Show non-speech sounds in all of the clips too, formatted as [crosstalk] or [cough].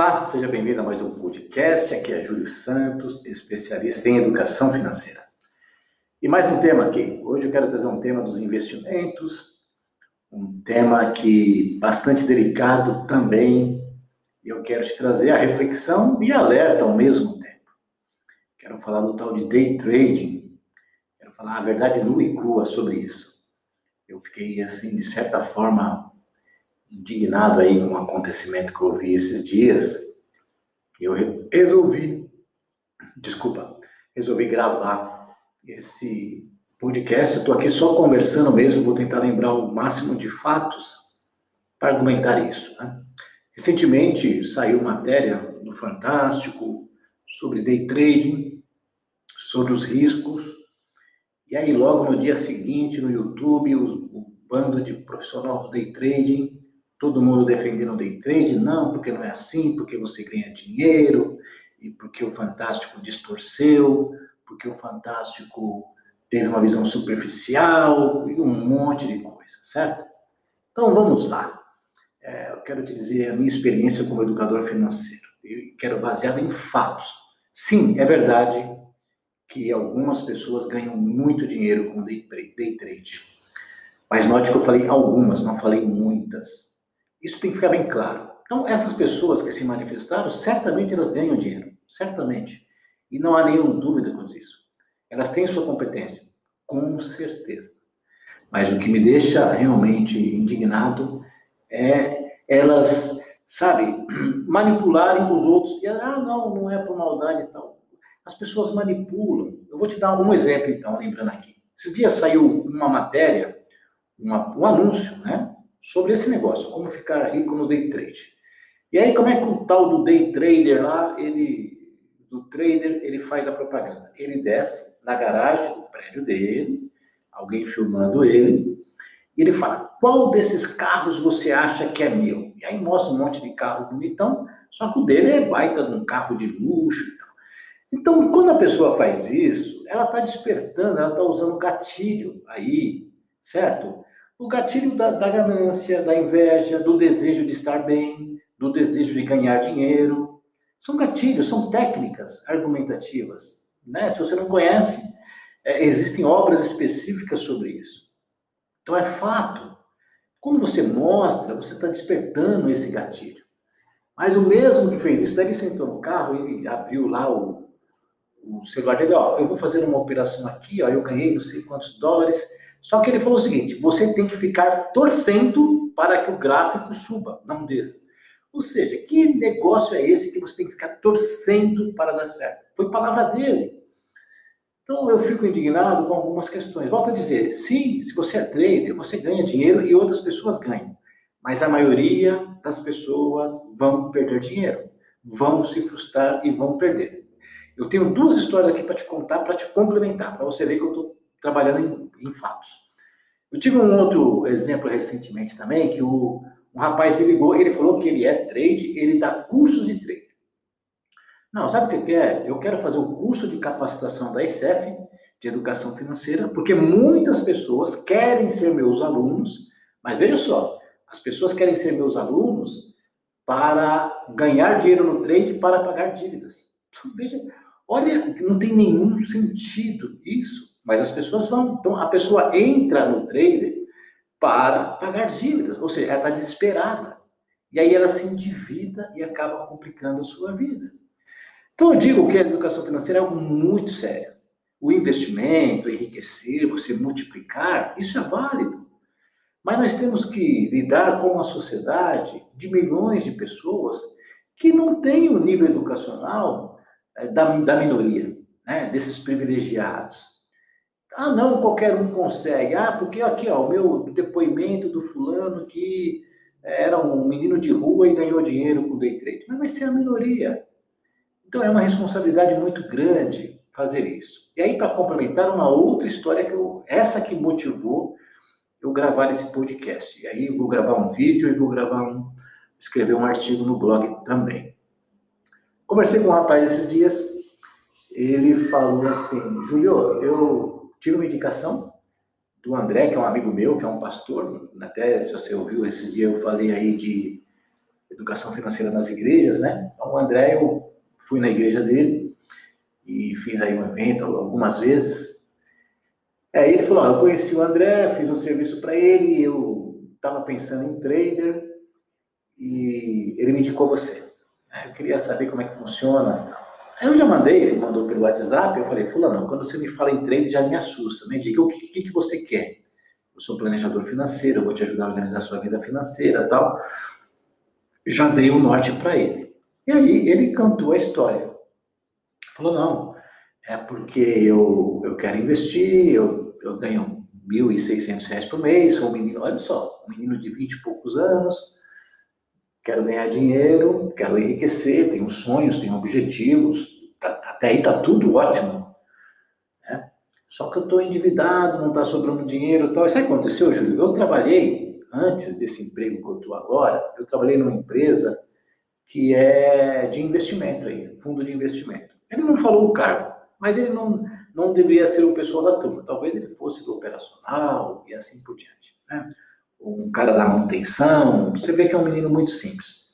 Olá, seja bem-vindo a mais um podcast. Aqui é Júlio Santos, especialista em educação financeira. E mais um tema aqui. Hoje eu quero trazer um tema dos investimentos, um tema que bastante delicado também. Eu quero te trazer a reflexão e alerta ao mesmo tempo. Quero falar do tal de day trading. Quero falar a verdade nua e crua sobre isso. Eu fiquei assim, de certa forma, indignado aí com um acontecimento que eu vi esses dias, eu resolvi, desculpa, resolvi gravar esse podcast. Estou aqui só conversando mesmo, vou tentar lembrar o máximo de fatos para argumentar isso. Né? Recentemente saiu matéria no Fantástico sobre day trading, sobre os riscos. E aí, logo no dia seguinte, no YouTube, os, o bando de profissional do day trading todo mundo defendendo o day trade, não, porque não é assim, porque você ganha dinheiro, e porque o Fantástico distorceu, porque o Fantástico teve uma visão superficial, e um monte de coisa, certo? Então vamos lá. É, eu quero te dizer a minha experiência como educador financeiro, e quero baseada em fatos. Sim, é verdade que algumas pessoas ganham muito dinheiro com day trade. Mas note que eu falei algumas, não falei muitas. Isso tem que ficar bem claro. Então, essas pessoas que se manifestaram, certamente elas ganham dinheiro, certamente. E não há nenhuma dúvida com isso. Elas têm sua competência, com certeza. Mas o que me deixa realmente indignado é elas, sabe, [clears throat] manipularem os outros. E, ah, não, não é por maldade e tal. As pessoas manipulam. Eu vou te dar um exemplo, então, lembrando aqui. Esses dias saiu uma matéria, uma, um anúncio, né? Sobre esse negócio, como ficar rico no day trade. E aí, como é que o tal do day trader lá, ele, do trader, ele faz a propaganda? Ele desce na garagem do prédio dele, alguém filmando ele, e ele fala: qual desses carros você acha que é meu? E aí mostra um monte de carro bonitão, só que o dele é baita de um carro de luxo e tal. Então, quando a pessoa faz isso, ela está despertando, ela está usando gatilho aí, certo? O gatilho da, da ganância, da inveja, do desejo de estar bem, do desejo de ganhar dinheiro. São gatilhos, são técnicas argumentativas. Né? Se você não conhece, é, existem obras específicas sobre isso. Então é fato. Quando você mostra, você está despertando esse gatilho. Mas o mesmo que fez isso, daí ele sentou no carro, ele abriu lá o, o celular dele, ó, eu vou fazer uma operação aqui, ó, eu ganhei não sei quantos dólares, só que ele falou o seguinte: você tem que ficar torcendo para que o gráfico suba, não desça. Ou seja, que negócio é esse que você tem que ficar torcendo para dar certo? Foi palavra dele. Então eu fico indignado com algumas questões. Volto a dizer: sim, se você é trader, você ganha dinheiro e outras pessoas ganham. Mas a maioria das pessoas vão perder dinheiro, vão se frustrar e vão perder. Eu tenho duas histórias aqui para te contar, para te complementar, para você ver que eu estou trabalhando em, em, fatos. Eu tive um outro exemplo recentemente também, que o, um rapaz me ligou, ele falou que ele é trade, ele dá cursos de trade. Não, sabe o que é? Eu quero fazer o curso de capacitação da ICEF, de educação financeira, porque muitas pessoas querem ser meus alunos, mas veja só, as pessoas querem ser meus alunos para ganhar dinheiro no trade para pagar dívidas. Veja, olha, não tem nenhum sentido isso. Mas as pessoas vão. Então, a pessoa entra no trader para pagar dívidas, ou seja, ela está desesperada. E aí ela se endivida e acaba complicando a sua vida. Então, eu digo que a educação financeira é algo muito sério. O investimento, enriquecer, você multiplicar, isso é válido. Mas nós temos que lidar com uma sociedade de milhões de pessoas que não têm o nível educacional eh, da, da minoria, né, desses privilegiados. Ah, não, qualquer um consegue. Ah, porque aqui, ó, o meu depoimento do fulano que era um menino de rua e ganhou dinheiro com day trade. Mas vai ser a minoria. Então é uma responsabilidade muito grande fazer isso. E aí, para complementar, uma outra história que eu, essa que motivou eu gravar esse podcast. E aí vou gravar um vídeo e vou gravar um, escrever um artigo no blog também. Conversei com um rapaz esses dias, ele falou assim, Julio, eu tive uma indicação do André, que é um amigo meu, que é um pastor, até se você ouviu esse dia eu falei aí de educação financeira nas igrejas, né? Então, o André, eu fui na igreja dele e fiz aí um evento algumas vezes. Aí ele falou: Eu conheci o André, fiz um serviço para ele, eu estava pensando em trader e ele me indicou você. Eu queria saber como é que funciona. Aí eu já mandei, ele mandou pelo WhatsApp, eu falei, fulano, quando você me fala em trade já me assusta, me diga o que, que, que você quer. Eu sou planejador financeiro, eu vou te ajudar a organizar a sua vida financeira tal. Já dei o um norte para ele. E aí ele cantou a história. Falou, não, é porque eu, eu quero investir, eu, eu ganho R$ 1.600 por mês, sou um menino, olha só, um menino de 20 e poucos anos, quero ganhar dinheiro, quero enriquecer, tenho sonhos, tenho objetivos, tá, tá, até aí tá tudo ótimo. Né? Só que eu estou endividado, não está sobrando dinheiro e tal. Isso aconteceu, Júlio? Eu trabalhei, antes desse emprego que eu estou agora, eu trabalhei numa empresa que é de investimento aí, fundo de investimento. Ele não falou o cargo, mas ele não, não deveria ser o pessoal da turma. Talvez ele fosse do operacional e assim por diante. Né? Um cara da manutenção, você vê que é um menino muito simples.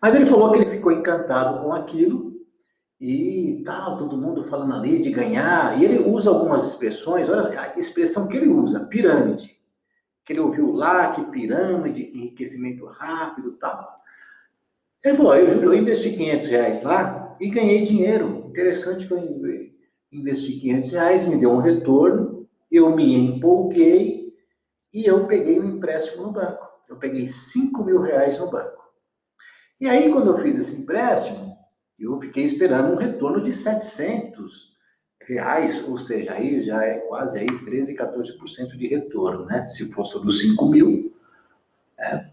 Mas ele falou que ele ficou encantado com aquilo e tal, todo mundo falando ali de ganhar, e ele usa algumas expressões, olha a expressão que ele usa, pirâmide, que ele ouviu lá, que pirâmide, enriquecimento rápido tal. Ele falou, eu, eu investi 500 reais lá e ganhei dinheiro. Interessante que eu investi 500 reais, me deu um retorno, eu me empolguei e eu peguei um empréstimo no banco. Eu peguei 5 mil reais no banco. E aí, quando eu fiz esse empréstimo, eu fiquei esperando um retorno de 700 reais, ou seja, aí já é quase aí 13, 14% de retorno, né? Se fosse dos 5 mil. É.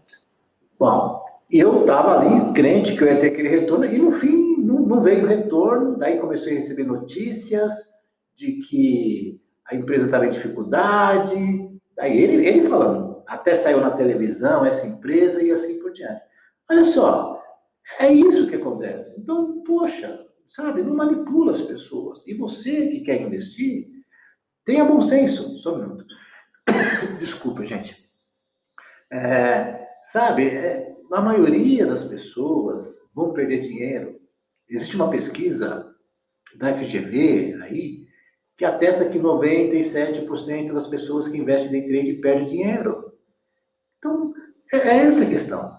Bom, eu estava ali crente que eu ia ter aquele retorno, e no fim não, não veio retorno, daí comecei a receber notícias de que a empresa estava em dificuldade, Aí ele, ele falando, até saiu na televisão essa empresa e assim por diante. Olha só, é isso que acontece. Então, poxa, sabe, não manipula as pessoas. E você que quer investir, tenha bom senso. Só um minuto. [coughs] Desculpa, gente. É, sabe, é, a maioria das pessoas vão perder dinheiro. Existe uma pesquisa da FGV aí que atesta que 97% das pessoas que investem em trade perdem dinheiro. Então, é, é essa a questão.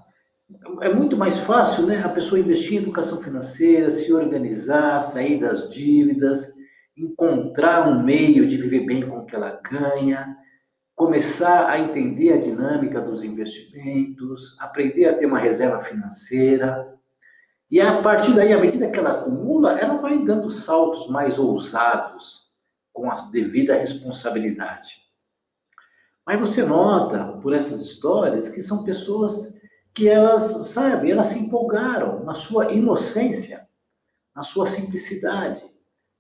É muito mais fácil né, a pessoa investir em educação financeira, se organizar, sair das dívidas, encontrar um meio de viver bem com o que ela ganha, começar a entender a dinâmica dos investimentos, aprender a ter uma reserva financeira. E a partir daí, à medida que ela acumula, ela vai dando saltos mais ousados com a devida responsabilidade. Mas você nota por essas histórias que são pessoas que elas, sabe, elas se empolgaram na sua inocência, na sua simplicidade.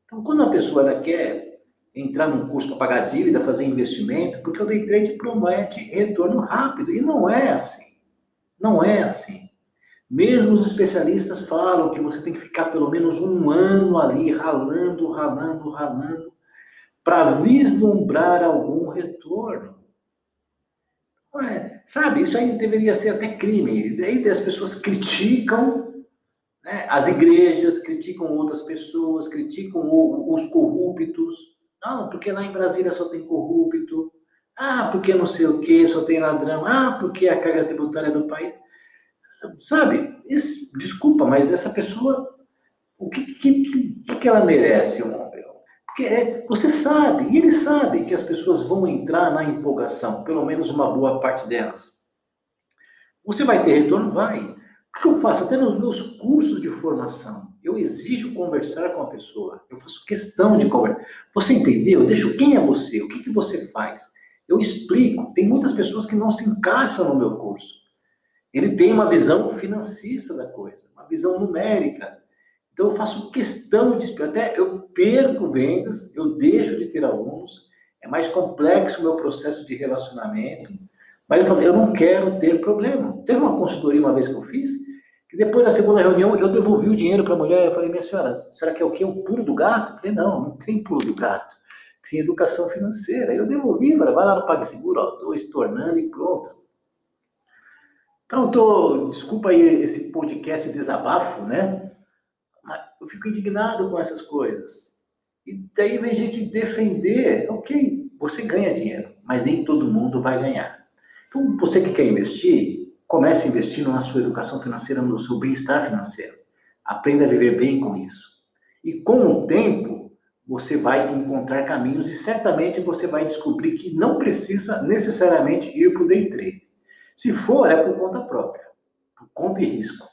Então, quando a pessoa ela quer entrar num curso para pagar dívida, fazer investimento, porque o day trade promete retorno rápido, e não é assim. Não é assim. Mesmo os especialistas falam que você tem que ficar pelo menos um ano ali ralando, ralando, ralando, para vislumbrar algum retorno. É, sabe, isso aí deveria ser até crime. Daí as pessoas criticam né, as igrejas, criticam outras pessoas, criticam os corruptos. Não, porque lá em Brasília só tem corrupto. Ah, porque não sei o que, só tem ladrão. Ah, porque a carga tributária do país. Sabe, esse, desculpa, mas essa pessoa, o que, que, que, que ela merece? Um, porque é, você sabe, e ele sabe que as pessoas vão entrar na empolgação, pelo menos uma boa parte delas. Você vai ter retorno? Vai. O que eu faço? Até nos meus cursos de formação, eu exijo conversar com a pessoa. Eu faço questão de conversar. Você entendeu? Eu deixo quem é você, o que, que você faz. Eu explico. Tem muitas pessoas que não se encaixam no meu curso. Ele tem uma visão financista da coisa, uma visão numérica. Então eu faço questão de até eu perco vendas, eu deixo de ter alunos, é mais complexo o meu processo de relacionamento, mas eu falei, eu não quero ter problema. Teve uma consultoria uma vez que eu fiz, que depois da segunda reunião eu devolvi o dinheiro para a mulher, eu falei, minha senhora, será que é o que? O pulo do gato? Eu falei, não, não tem pulo do gato, tem educação financeira. Eu devolvi, falei, vai lá no PagSeguro, estou estornando e pronto. Então, tô, desculpa aí esse podcast desabafo, né? Eu fico indignado com essas coisas. E daí vem gente defender, ok, você ganha dinheiro, mas nem todo mundo vai ganhar. Então, você que quer investir, comece investindo na sua educação financeira, no seu bem-estar financeiro. Aprenda a viver bem com isso. E com o tempo, você vai encontrar caminhos e certamente você vai descobrir que não precisa necessariamente ir para o day trade. Se for, é por conta própria, por conta e risco.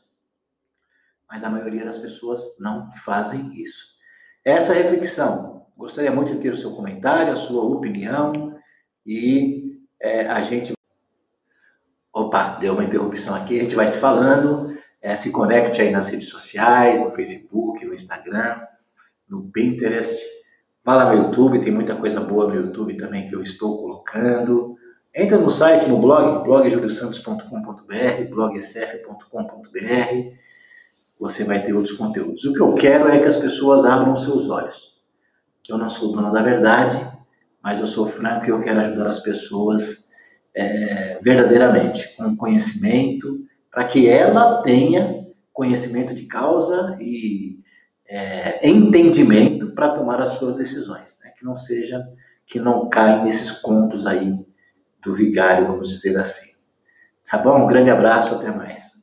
Mas a maioria das pessoas não fazem isso. Essa reflexão, gostaria muito de ter o seu comentário, a sua opinião e é, a gente. Opa, deu uma interrupção aqui, a gente vai se falando. É, se conecte aí nas redes sociais, no Facebook, no Instagram, no Pinterest. Vá lá no YouTube, tem muita coisa boa no YouTube também que eu estou colocando. Entra no site, no blog, blogjuliusantos.com.br, blogsf.com.br. Você vai ter outros conteúdos. O que eu quero é que as pessoas abram seus olhos. Eu não sou dono da verdade, mas eu sou franco e eu quero ajudar as pessoas é, verdadeiramente, com conhecimento, para que ela tenha conhecimento de causa e é, entendimento para tomar as suas decisões, né? que não seja, que não caia nesses contos aí do vigário, vamos dizer assim. Tá bom? Um grande abraço, até mais.